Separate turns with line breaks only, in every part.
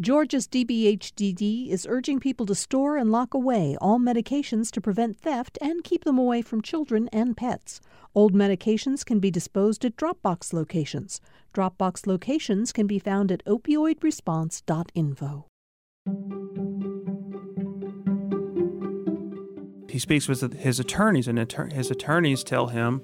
Georgia's DBHDD is urging people to store and lock away all medications to prevent theft and keep them away from children and pets. Old medications can be disposed at Dropbox locations. Dropbox locations can be found at opioidresponse.info.
He speaks with his attorneys, and his attorneys tell him,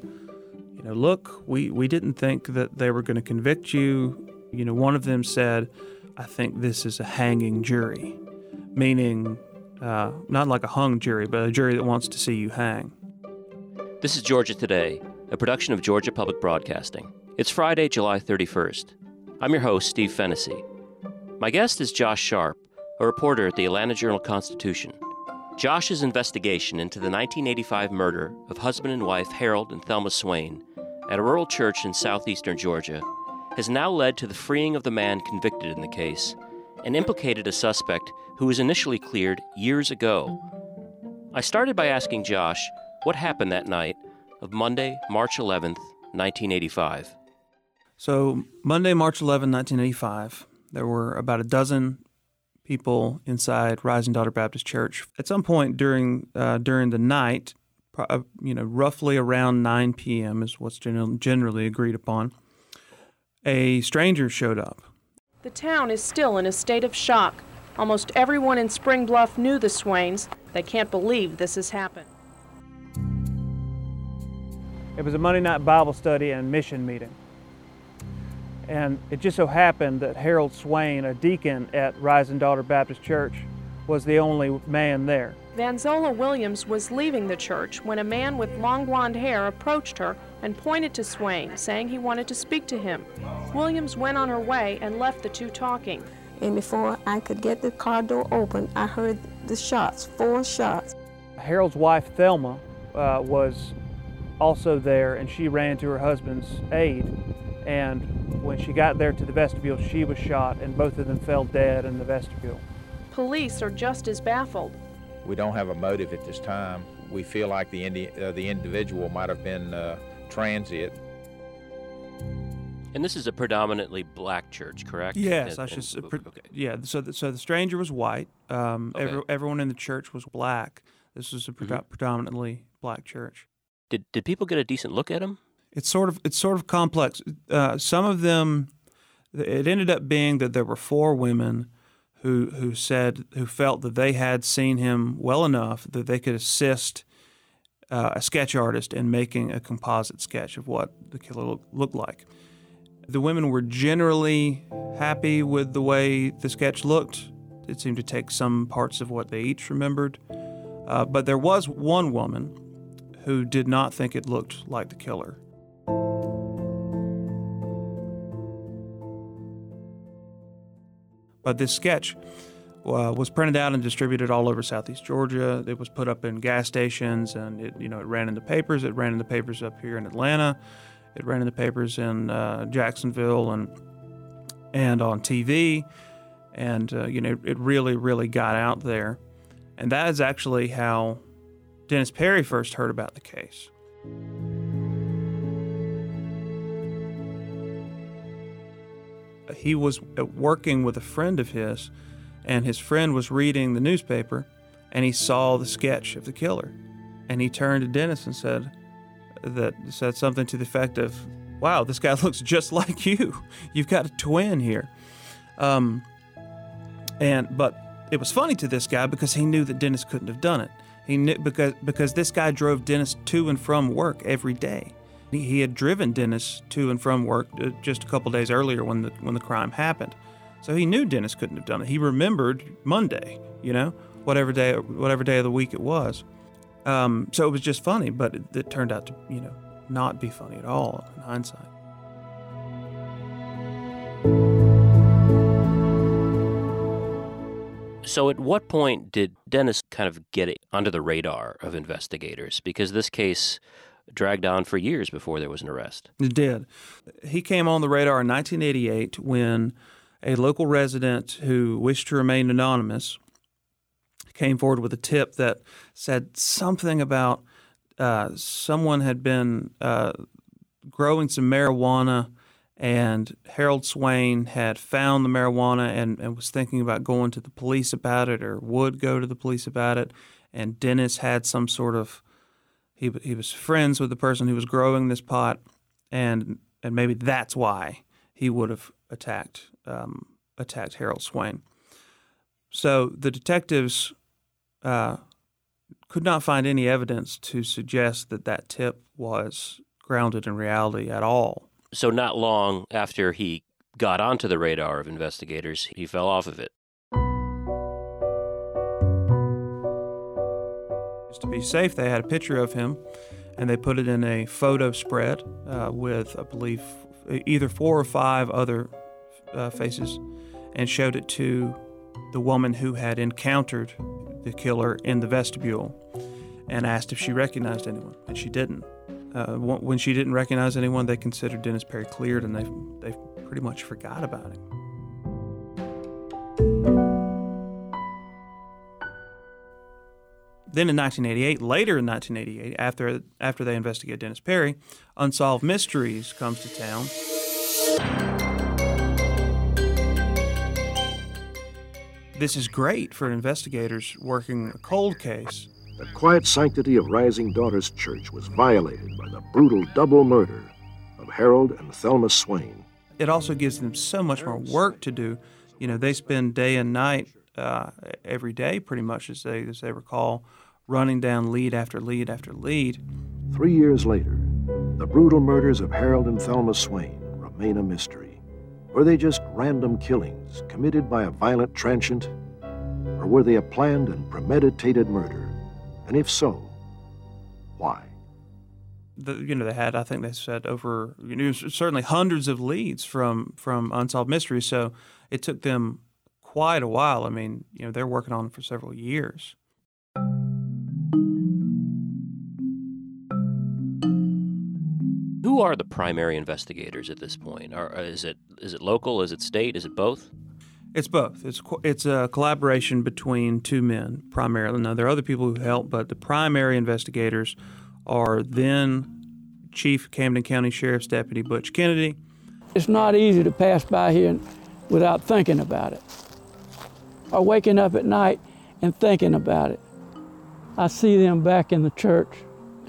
you know, look, we, we didn't think that they were going to convict you. You know, one of them said, I think this is a hanging jury, meaning uh, not like a hung jury, but a jury that wants to see you hang.
This is Georgia Today, a production of Georgia Public Broadcasting. It's Friday, July 31st. I'm your host, Steve Fennessy. My guest is Josh Sharpe, a reporter at the Atlanta Journal Constitution. Josh's investigation into the 1985 murder of husband and wife Harold and Thelma Swain at a rural church in southeastern Georgia has now led to the freeing of the man convicted in the case and implicated a suspect who was initially cleared years ago. I started by asking Josh what happened that night of Monday, March 11th, 1985.
So, Monday, March 11, 1985, there were about a dozen people inside Rising Daughter Baptist Church. At some point during uh, during the night, uh, you know, roughly around 9 p.m. is what's generally agreed upon a stranger showed up.
The town is still in a state of shock. Almost everyone in Spring Bluff knew the Swains. They can't believe this has happened.
It was a Monday night Bible study and mission meeting. And it just so happened that Harold Swain, a deacon at Rising Daughter Baptist Church, was the only man there.
Vanzola Williams was leaving the church when a man with long blonde hair approached her and pointed to Swain, saying he wanted to speak to him. Williams went on her way and left the two talking.
And before I could get the car door open, I heard the shots, four shots.
Harold's wife, Thelma, uh, was also there, and she ran to her husband's aid. And when she got there to the vestibule, she was shot, and both of them fell dead in the vestibule.
Police are just as baffled.
We don't have a motive at this time. We feel like the, indi- uh, the individual might have been uh, transient.
And this is a predominantly black church, correct?
Yes, and, I should. And, okay. Yeah, so the, so the stranger was white. Um, okay. every, everyone in the church was black. This was a mm-hmm. predominantly black church.
Did did people get a decent look at him?
It's sort of it's sort of complex. Uh, some of them, it ended up being that there were four women who who said who felt that they had seen him well enough that they could assist uh, a sketch artist in making a composite sketch of what the killer look, looked like. The women were generally happy with the way the sketch looked. It seemed to take some parts of what they each remembered. Uh, but there was one woman who did not think it looked like the killer. But this sketch uh, was printed out and distributed all over Southeast Georgia. It was put up in gas stations, and it you know it ran in the papers. It ran in the papers up here in Atlanta. It ran in the papers in uh, Jacksonville and and on TV, and uh, you know it really really got out there, and that is actually how Dennis Perry first heard about the case. He was working with a friend of his and his friend was reading the newspaper and he saw the sketch of the killer. And he turned to Dennis and said that said something to the effect of wow this guy looks just like you. You've got a twin here. Um, and but it was funny to this guy because he knew that Dennis couldn't have done it. He knew because because this guy drove Dennis to and from work every day he, had driven Dennis to and from work uh, just a couple days earlier when the when the crime happened so he knew Dennis couldn't have done it. He remembered Monday, you know, whatever day whatever day of the week it was. Um, so it was just funny, but it, it turned out to you know not be funny at all in hindsight.
So, at what point did Dennis kind of get it under the radar of investigators? Because this case dragged on for years before there was an arrest.
It did. He came on the radar in 1988 when a local resident who wished to remain anonymous came forward with a tip that said something about uh, someone had been uh, growing some marijuana And Harold Swain had found the marijuana and, and was thinking about going to the police about it or would go to the police about it. And Dennis had some sort of he he was friends with the person who was growing this pot, and and maybe that's why he would have attacked um, attacked Harold Swain. So the detectives uh, could not find any evidence to suggest that that tip was grounded in reality at all.
So, not long after he got onto the radar of investigators, he fell off of it.
To be safe, they had a picture of him and they put it in a photo spread uh, with, I believe, either four or five other uh, faces and showed it to the woman who had encountered the killer in the vestibule and asked if she recognized anyone, and she didn't. Uh, when she didn't recognize anyone, they considered Dennis Perry cleared, and they they pretty much forgot about him. Then in 1988, later in 1988, after after they investigate Dennis Perry, Unsolved Mysteries comes to town. This is great for investigators working a cold case.
The quiet sanctity of Rising Daughters Church was violated by the brutal double murder of Harold and Thelma Swain.
It also gives them so much more work to do. You know, they spend day and night uh, every day, pretty much as they as they recall, running down lead after lead after lead.
Three years later, the brutal murders of Harold and Thelma Swain remain a mystery. Were they just random killings committed by a violent transient? Or were they a planned and premeditated murder? And if so, why?
The, you know, they had, I think they said, over, you know, certainly hundreds of leads from, from Unsolved Mysteries. So it took them quite a while. I mean, you know, they're working on it for several years.
Who are the primary investigators at this point? Are, uh, is it is it local? Is it state? Is it both?
It's both. It's it's a collaboration between two men primarily. Now there are other people who help, but the primary investigators are then Chief Camden County Sheriff's Deputy Butch Kennedy.
It's not easy to pass by here without thinking about it, or waking up at night and thinking about it. I see them back in the church,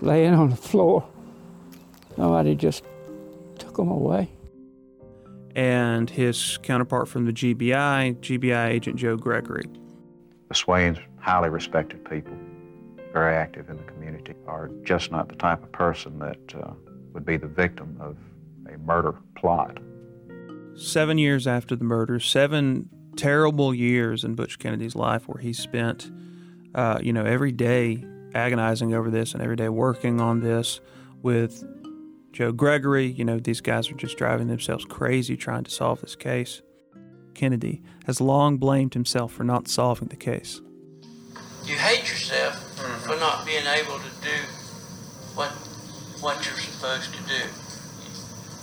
laying on the floor. Somebody just took them away.
And his counterpart from the GBI, GBI agent Joe Gregory.
The Swains, highly respected people, very active in the community, are just not the type of person that uh, would be the victim of a murder plot.
Seven years after the murder, seven terrible years in Butch Kennedy's life where he spent, uh, you know, every day agonizing over this and every day working on this with Joe Gregory. You know, these guys are just driving themselves crazy trying to solve this case. Kennedy has long blamed himself for not solving the case.
You hate yourself mm-hmm. for not being able to do what what you're supposed to do.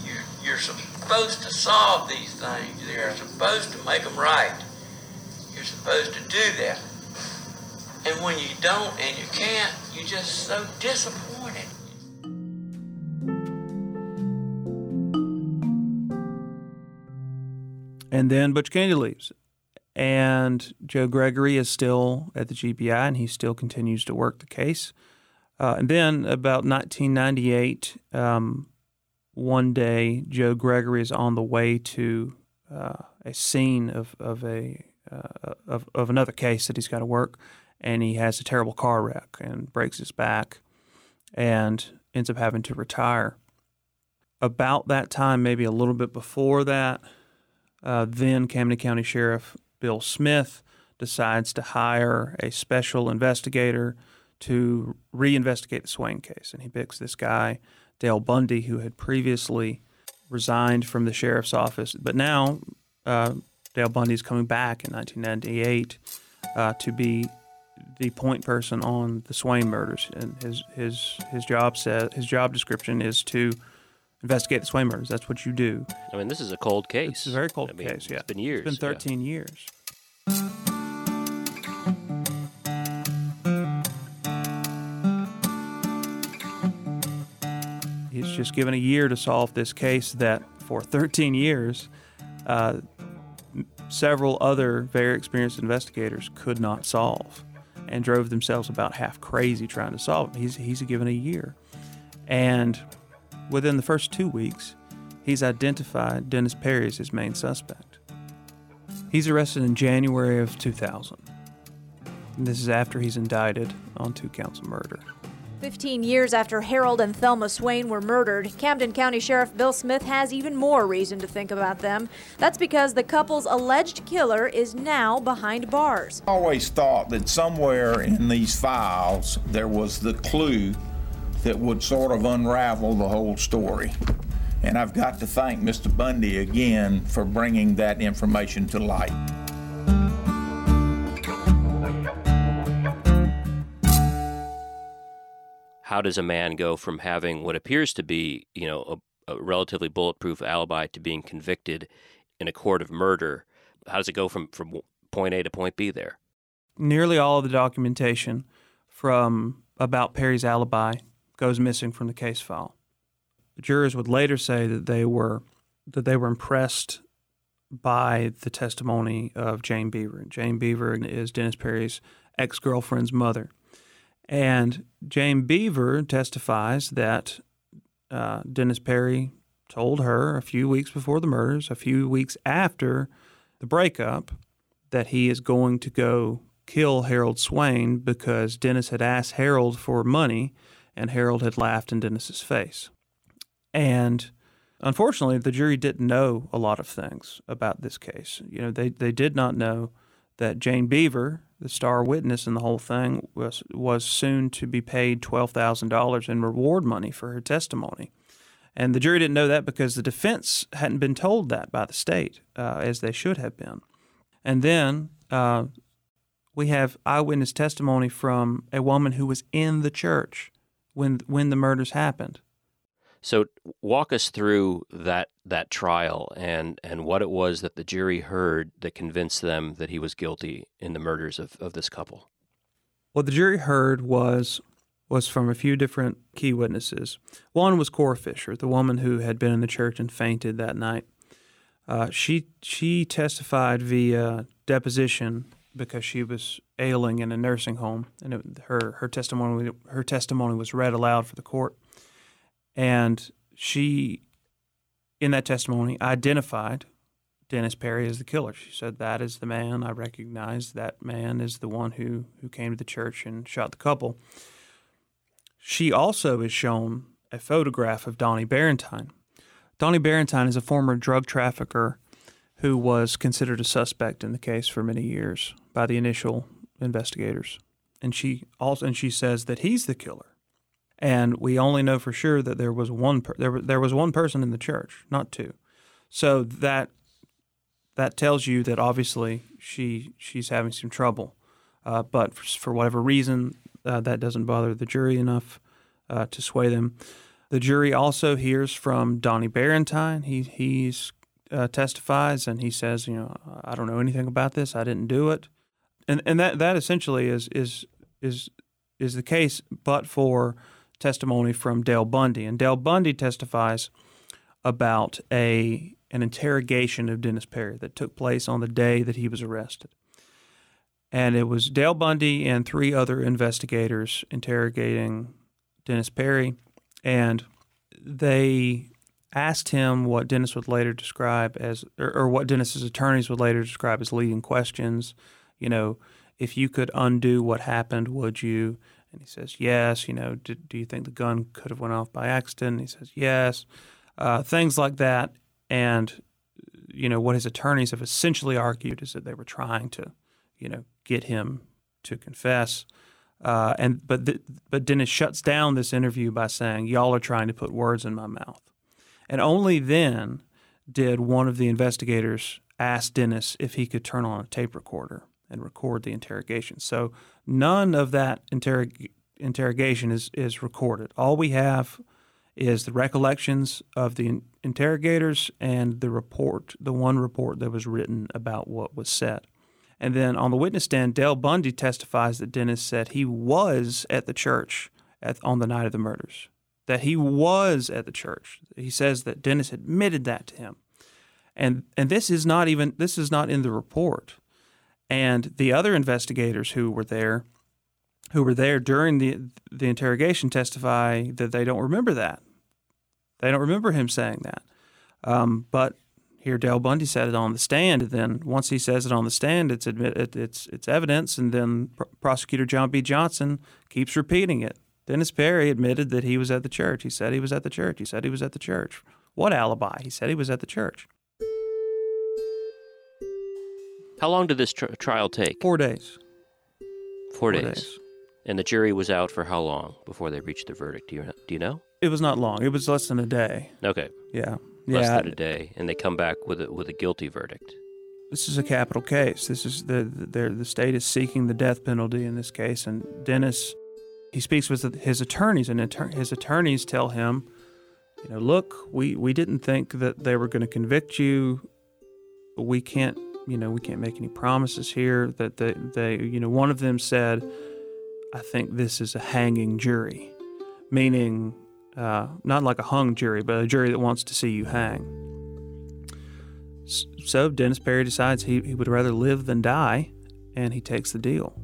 You're, you're supposed to solve these things. You're supposed to make them right. You're supposed to do that. And when you don't and you can't, you're just so disappointed.
And then Butch Kennedy leaves. And Joe Gregory is still at the GBI and he still continues to work the case. Uh, and then about 1998, um, one day, Joe Gregory is on the way to uh, a scene of, of, a, uh, of, of another case that he's got to work. And he has a terrible car wreck and breaks his back and ends up having to retire. About that time, maybe a little bit before that, uh, then Camden County Sheriff Bill Smith decides to hire a special investigator to reinvestigate the Swain case. And he picks this guy, Dale Bundy, who had previously resigned from the sheriff's office. But now uh, Dale Bundy is coming back in 1998 uh, to be the point person on the Swain murders. And his, his, his, job says, his job description is to investigate the Swain murders. That's what you do.
I mean, this is a cold case.
It's a very cold
I mean,
case. Yeah,
it's been years.
It's been 13
yeah.
years. Just given a year to solve this case that for 13 years, uh, several other very experienced investigators could not solve and drove themselves about half crazy trying to solve it. He's, he's given a year. And within the first two weeks, he's identified Dennis Perry as his main suspect. He's arrested in January of 2000. And this is after he's indicted on two counts of murder.
15 years after Harold and Thelma Swain were murdered, Camden County Sheriff Bill Smith has even more reason to think about them. That's because the couple's alleged killer is now behind bars.
I always thought that somewhere in these files there was the clue that would sort of unravel the whole story. And I've got to thank Mr. Bundy again for bringing that information to light.
How does a man go from having what appears to be, you know, a, a, relatively bulletproof alibi to being convicted in a court of murder? How does it go from, from point A to point B there?
Nearly all of the documentation from about Perry's alibi goes missing from the case file. The jurors would later say that they were that they were impressed by the testimony of Jane Beaver. Jane Beaver is Dennis Perry's ex-girlfriend's mother. And Jane Beaver testifies that uh, Dennis Perry told her a few weeks before the murders, a few weeks after the breakup, that he is going to go kill Harold Swain because Dennis had asked Harold for money and Harold had laughed in Dennis's face. And unfortunately, the jury didn't know a lot of things about this case. You know, they, they did not know that Jane Beaver, the star witness in the whole thing, was was soon to be paid twelve thousand dollars in reward money for her testimony. And the jury didn't know that because the defense hadn't been told that by the state, uh, as they should have been. And then uh, we have eyewitness testimony from a woman who was in the church when when the murders happened.
So walk us through that that trial and and what it was that the jury heard that convinced them that he was guilty in the murders of, of this couple.
What the jury heard was was from a few different key witnesses. One was Cora Fisher, the woman who had been in the church and fainted that night. Uh, she she testified via deposition because she was ailing in a nursing home, and it, her her testimony her testimony was read aloud for the court. And she, in that testimony, identified Dennis Perry as the killer. She said, That is the man. I recognize that man is the one who, who came to the church and shot the couple. She also is shown a photograph of Donnie Barentine. Donnie Barentine is a former drug trafficker who was considered a suspect in the case for many years by the initial investigators. And she also and she says that he's the killer and we only know for sure that there was one per- there, there was one person in the church, not two. So that that tells you that obviously she she's having some trouble, uh, but for, for, whatever reason uh, that doesn't bother the jury enough uh, to sway them. The jury also hears from Donnie Barentine. He he's uh, testifies and he says, you know, I don't know anything about this. I didn't do it, and and that that essentially is is is is the case, but for testimony from Dale Bundy. And Dale Bundy testifies about a an interrogation of Dennis Perry that took place on the day that he was arrested. And it was Dale Bundy and three other investigators interrogating Dennis Perry. And they asked him what Dennis would later describe as, or, or what Dennis's attorneys would later describe as leading questions. You know, if you could undo what happened, would you? And he says, yes. You know, do, do you think the gun could have went off by accident? And he says, yes. Uh, things like that. And, you know, what his attorneys have essentially argued is that they were trying to, you know, get him to confess. Uh, and but the, but Dennis shuts down this interview by saying, "Y'all are trying to put words in my mouth," and only then did one of the investigators ask Dennis if he could turn on a tape recorder and record the interrogation. So none of that interrog- interrogation is, is recorded. All we have is the recollections of the interrogators and the report, the one report that was written about what was said. And then on the witness stand, Dale Bundy testifies that Dennis said he was at the church at, on the night of the murders. that he was at the church. He says that Dennis admitted that to him. And and this is not even this is not in the report. And the other investigators who were there who were there during the the interrogation testify that they don't remember that. They don't remember him saying that. Um, but here Dale Bundy said it on the stand. And then once he says it on the stand, it's admit it, it's it's evidence. And then pr- prosecutor John B. Johnson keeps repeating it. Dennis Perry admitted that he was at the church. He said he was at the church. He said he was at the church. What alibi? He said he was at the church.
How long did this tr- trial take?
Four days.
Four,
Four
days.
days.
And the jury was out for how long before they reached the verdict? Do you know? Do you know?
It was not long. It was less than a day.
Okay.
Yeah.
Less
yeah.
than a day, and they come back with a, with a guilty verdict.
This is a capital case. This is the the, the state is seeking the death penalty in this case, and Dennis he speaks with his attorneys, and his attorneys tell him, you know, look, we we didn't think that they were going to convict you. We can't, you know, we can't make any promises here. That they, they, you know, one of them said, I think this is a hanging jury, meaning uh, not like a hung jury, but a jury that wants to see you hang. So Dennis Perry decides he, he would rather live than die, and he takes the deal.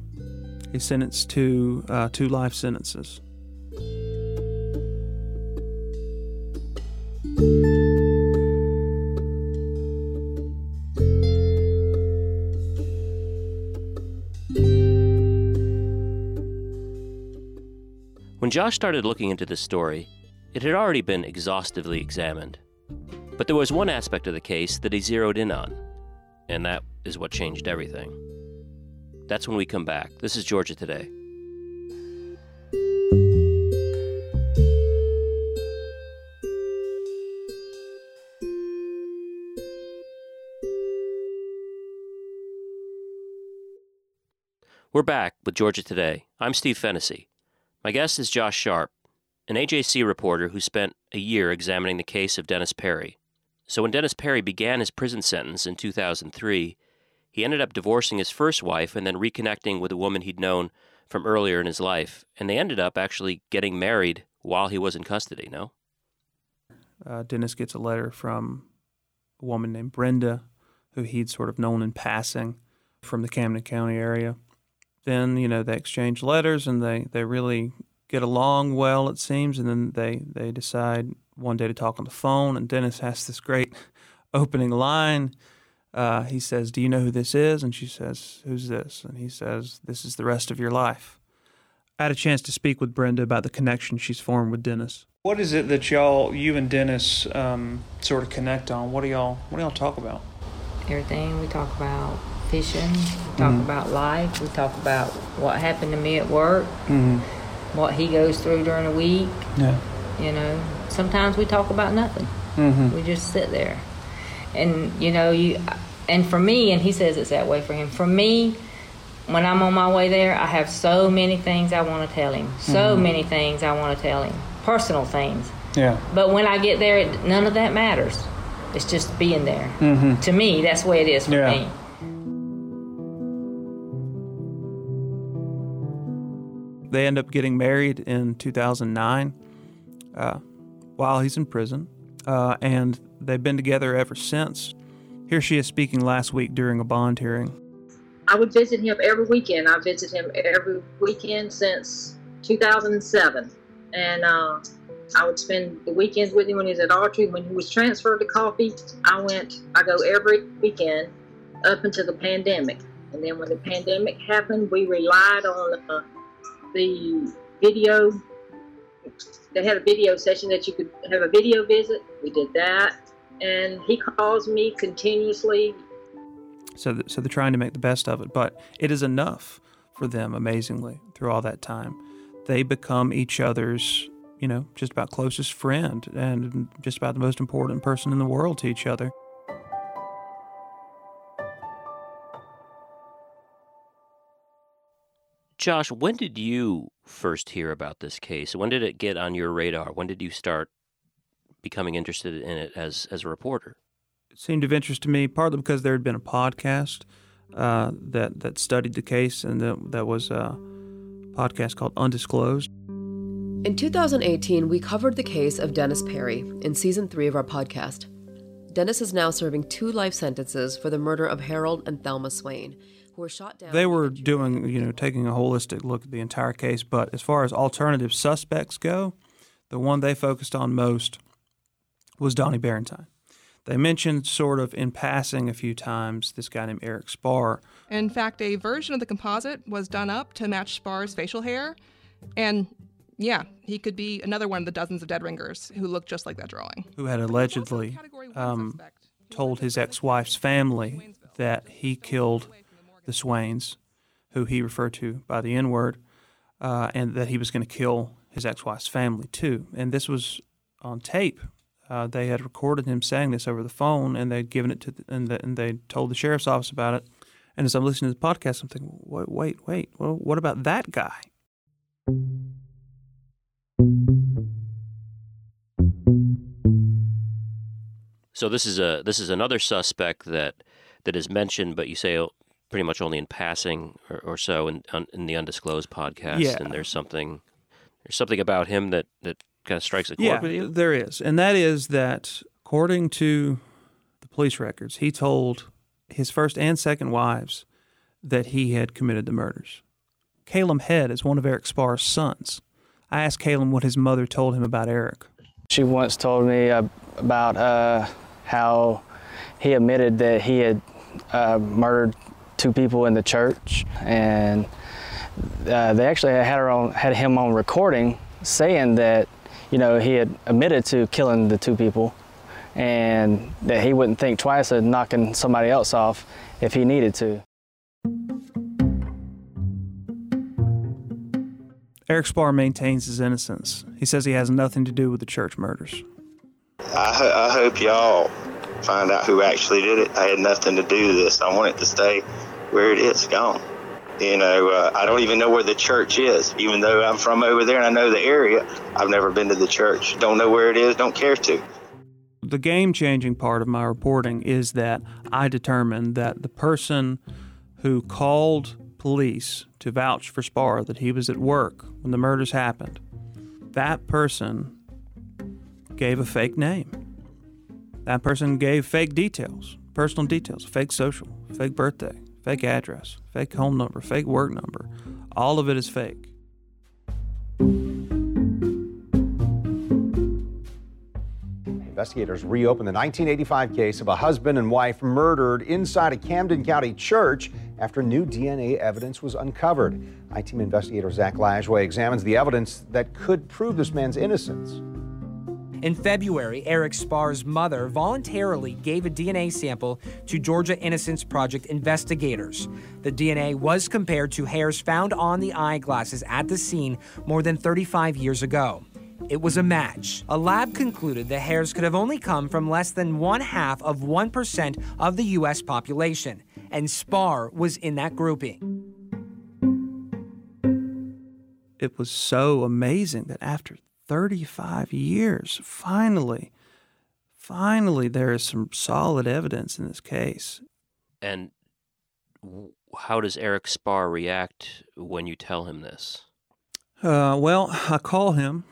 He's sentenced to uh, two life sentences.
When Josh started looking into this story, it had already been exhaustively examined. But there was one aspect of the case that he zeroed in on, and that is what changed everything. That's when we come back. This is Georgia Today. We're back with Georgia Today. I'm Steve Fennessy. My guest is Josh Sharpe, an AJC reporter who spent a year examining the case of Dennis Perry. So when Dennis Perry began his prison sentence in 2003, he ended up divorcing his first wife and then reconnecting with a woman he'd known from earlier in his life, and they ended up actually getting married while he was in custody, no?
Uh, Dennis gets a letter from a woman named Brenda, who he'd sort of known in passing from the Camden County area. Then, you know, they exchange letters and they, they really get along well, it seems. And then they, they decide one day to talk on the phone. And Dennis has this great opening line. Uh, he says, Do you know who this is? And she says, Who's this? And he says, This is the rest of your life. I had a chance to speak with Brenda about the connection she's formed with Dennis. What is it that y'all, you and Dennis, um, sort of connect on? What do y'all, what do y'all talk about?
everything. We talk about fishing. We talk
Mhm.
about life. We talk about what happened to me at work.
Mm-hmm.
What he goes through during the week.
Yeah.
You know, sometimes we talk about nothing.
Mhm.
We just sit there, and you know, you. And for me, and he says it's that way for him. For me, when I'm on my way there, I have so many things I want to tell him. So
Mhm.
many things I want to tell him. Personal things.
Yeah.
But when I get there, none of that matters. It's just being there.
Mhm.
To me, that's the way it is for
Yeah.
me.
They end up getting married in 2009 uh, while he's in prison, uh, and they've been together ever since. Here she is speaking last week during a bond hearing.
I would visit him every weekend. I visit him every weekend since 2007, and uh, I would spend the weekends with him when he was at Autry. When he was transferred to Coffee, I went. I go every weekend up until the pandemic, and then when the pandemic happened, we relied on uh, the video. They had a video session that you could have a video visit. We did that, and he calls me continuously
So, so they're trying to make the best of it, but it is enough for them. Amazingly, through all that time, they become each other's, you know, just about closest friend and just about the most important person in the world to each other.
Josh, when did you first hear about this case? When did it get on your radar? When did you start becoming interested in it as as a reporter?
It seemed of interest to me, partly because there had been a podcast uh, that that studied the case, and that that was a podcast called Undisclosed.
In 2018, we covered the case of Dennis Perry in season three of our podcast. Dennis is now serving two life sentences for the murder of Harold and Thelma Swain, who were shot down.
They were doing, you know, taking a holistic look at the entire case, but as far as alternative suspects go, the one they focused on most was Donnie Barentine. They mentioned sort of in passing a few times this guy named Eric Spar.
In fact, a version of the composite was done up to match Spar's facial hair. And yeah, he could be another one of the dozens of dead ringers who looked just like that drawing.
Who had allegedly um, told his ex wife's family that he killed the Swains, who he referred to by the N word, uh, and that he was going to kill his ex wife's family too. And this was on tape uh, they had recorded him saying this over the phone, and they'd given it to, the, and, the, and they told the sheriff's office about it. And as I'm listening to the podcast, I'm thinking, wait, wait, wait. Well, what about that guy?
So this is a this is another suspect that that is mentioned, but you say pretty much only in passing or, or so in in the undisclosed podcast.
Yeah.
And there's something there's something about him that that kind of strikes a chord
yeah,
with you?
There is. And that is that, according to the police records, he told his first and second wives that he had committed the murders. Caleb Head is one of Eric Spar's sons. I asked Caleb what his mother told him about Eric.
She once told me uh, about uh, how he admitted that he had uh, murdered two people in the church, and uh, they actually had her on, had him on recording saying that you know, he had admitted to killing the two people and that he wouldn't think twice of knocking somebody else off if he needed to.
Eric Spar maintains his innocence. He says he has nothing to do with the church murders.
I, ho- I hope y'all find out who actually did it. I had nothing to do with this. I want it to stay where it is, gone. You know, uh, I don't even know where the church is, even though I'm from over there and I know the area. I've never been to the church. Don't know where it is, don't care to.
The game changing part of my reporting is that I determined that the person who called police to vouch for Spar that he was at work when the murders happened, that person gave a fake name. That person gave fake details, personal details, fake social, fake birthday, fake address, fake home number, fake work number. All of it is fake.
Investigators reopened the 1985 case of a husband and wife murdered inside a Camden County church after new DNA evidence was uncovered. I-Team investigator Zach Lashway examines the evidence that could prove this man's innocence.
In February, Eric Spar's mother voluntarily gave a DNA sample to Georgia Innocence Project investigators. The DNA was compared to hairs found on the eyeglasses at the scene more than 35 years ago. It was a match. A lab concluded the hairs could have only come from less than one half of 1% of the U.S. population, and Spar was in that grouping.
It was so amazing that after 35 years. Finally, finally, there is some solid evidence in this case.
And how does Eric Spar react when you tell him this?
Uh, well, I call him.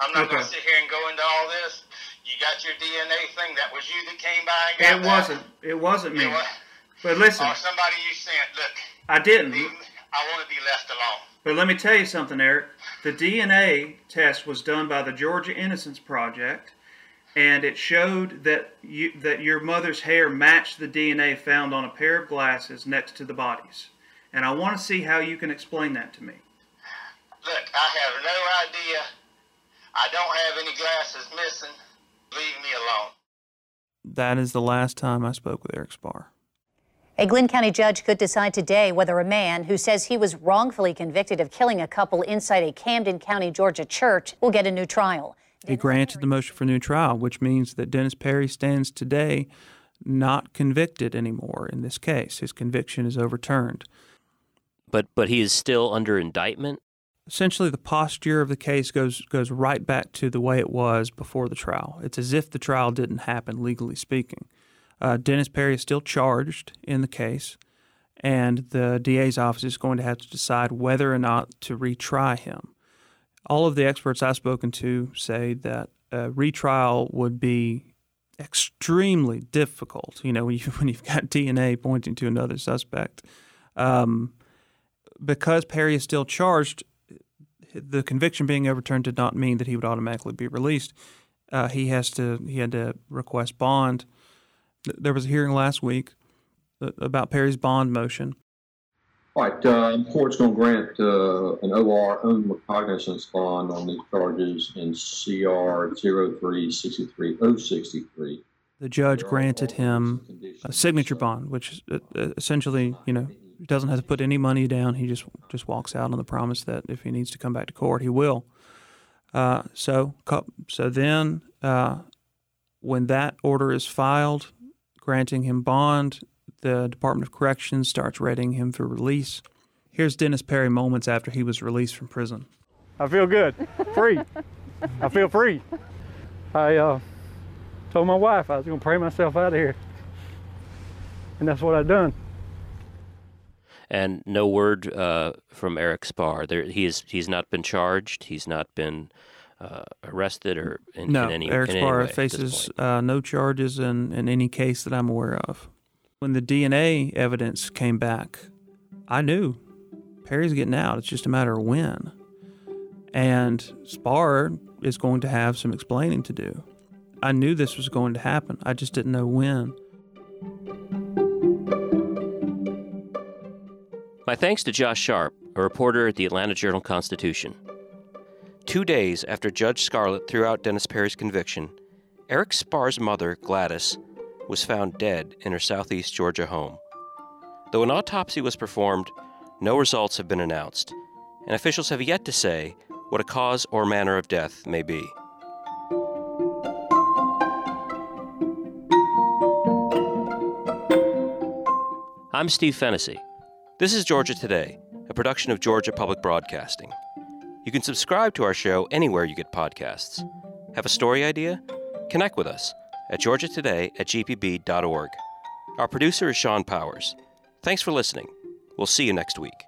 I'm not okay. going to sit here and go into all this. You got your DNA thing. That was you that came by and got
It wasn't. It wasn't me. It was, but listen.
Or somebody you sent. Look.
I didn't.
I want to be left alone.
But let me tell you something, Eric. The DNA test was done by the Georgia Innocence Project, and it showed that you, that your mother's hair matched the DNA found on a pair of glasses next to the bodies. And I want to see how you can explain that to me.
Look, I have no idea. I don't have any glasses missing. Leave me alone.
That is the last time I spoke with Eric Spar.
A Glynn County judge could decide today whether a man who says he was wrongfully convicted of killing a couple inside a Camden County, Georgia church will get a new trial.
He granted the motion for new trial, which means that Dennis Perry stands today not convicted anymore in this case. His conviction is overturned.
But but he is still under indictment.
Essentially, the posture of the case goes goes right back to the way it was before the trial. It's as if the trial didn't happen, legally speaking. Uh, Dennis Perry is still charged in the case, and the DA's office is going to have to decide whether or not to retry him. All of the experts I've spoken to say that a retrial would be extremely difficult. You know, when, you, when you've got DNA pointing to another suspect, um, because Perry is still charged, the conviction being overturned did not mean that he would automatically be released. Uh, he has to he had to request bond. There was a hearing last week uh, about Perry's bond motion.
All right, uh, court's going to grant uh, an OR own recognizance bond on these charges in CR 0363063.
The judge granted him a signature bond, which uh, uh, essentially, you know, doesn't have to put any money down. He just just walks out on the promise that if he needs to come back to court, he will. Uh, so so then, uh, when that order is filed, granting him bond, the Department of Corrections starts readying him for release. Here's Dennis Perry moments after he was released from prison.
I feel good, free. I feel free. I uh, told my wife I was going to pray myself out of here, and that's what I done
and no word uh, from Eric Spar. There, he is he's not been charged. He's not been uh, arrested or in,
no.
in any.
Eric
in
Spar
any
faces uh, no charges in, in any case that I'm aware of. When the DNA evidence came back, I knew Perry's getting out. It's just a matter of when. And Spar is going to have some explaining to do. I knew this was going to happen. I just didn't know when.
My thanks to Josh Sharpe, a reporter at the Atlanta Journal Constitution. Two days after Judge Scarlett threw out Dennis Perry's conviction, Eric Spar's mother, Gladys, was found dead in her southeast Georgia home. Though an autopsy was performed, no results have been announced, and officials have yet to say what a cause or manner of death may be. I'm Steve Fennessy. This is Georgia Today, a production of Georgia Public Broadcasting. You can subscribe to our show anywhere you get podcasts. Have a story idea? Connect with us at georgiatoday at gpb.org. Our producer is Sean Powers. Thanks for listening. We'll see you next week.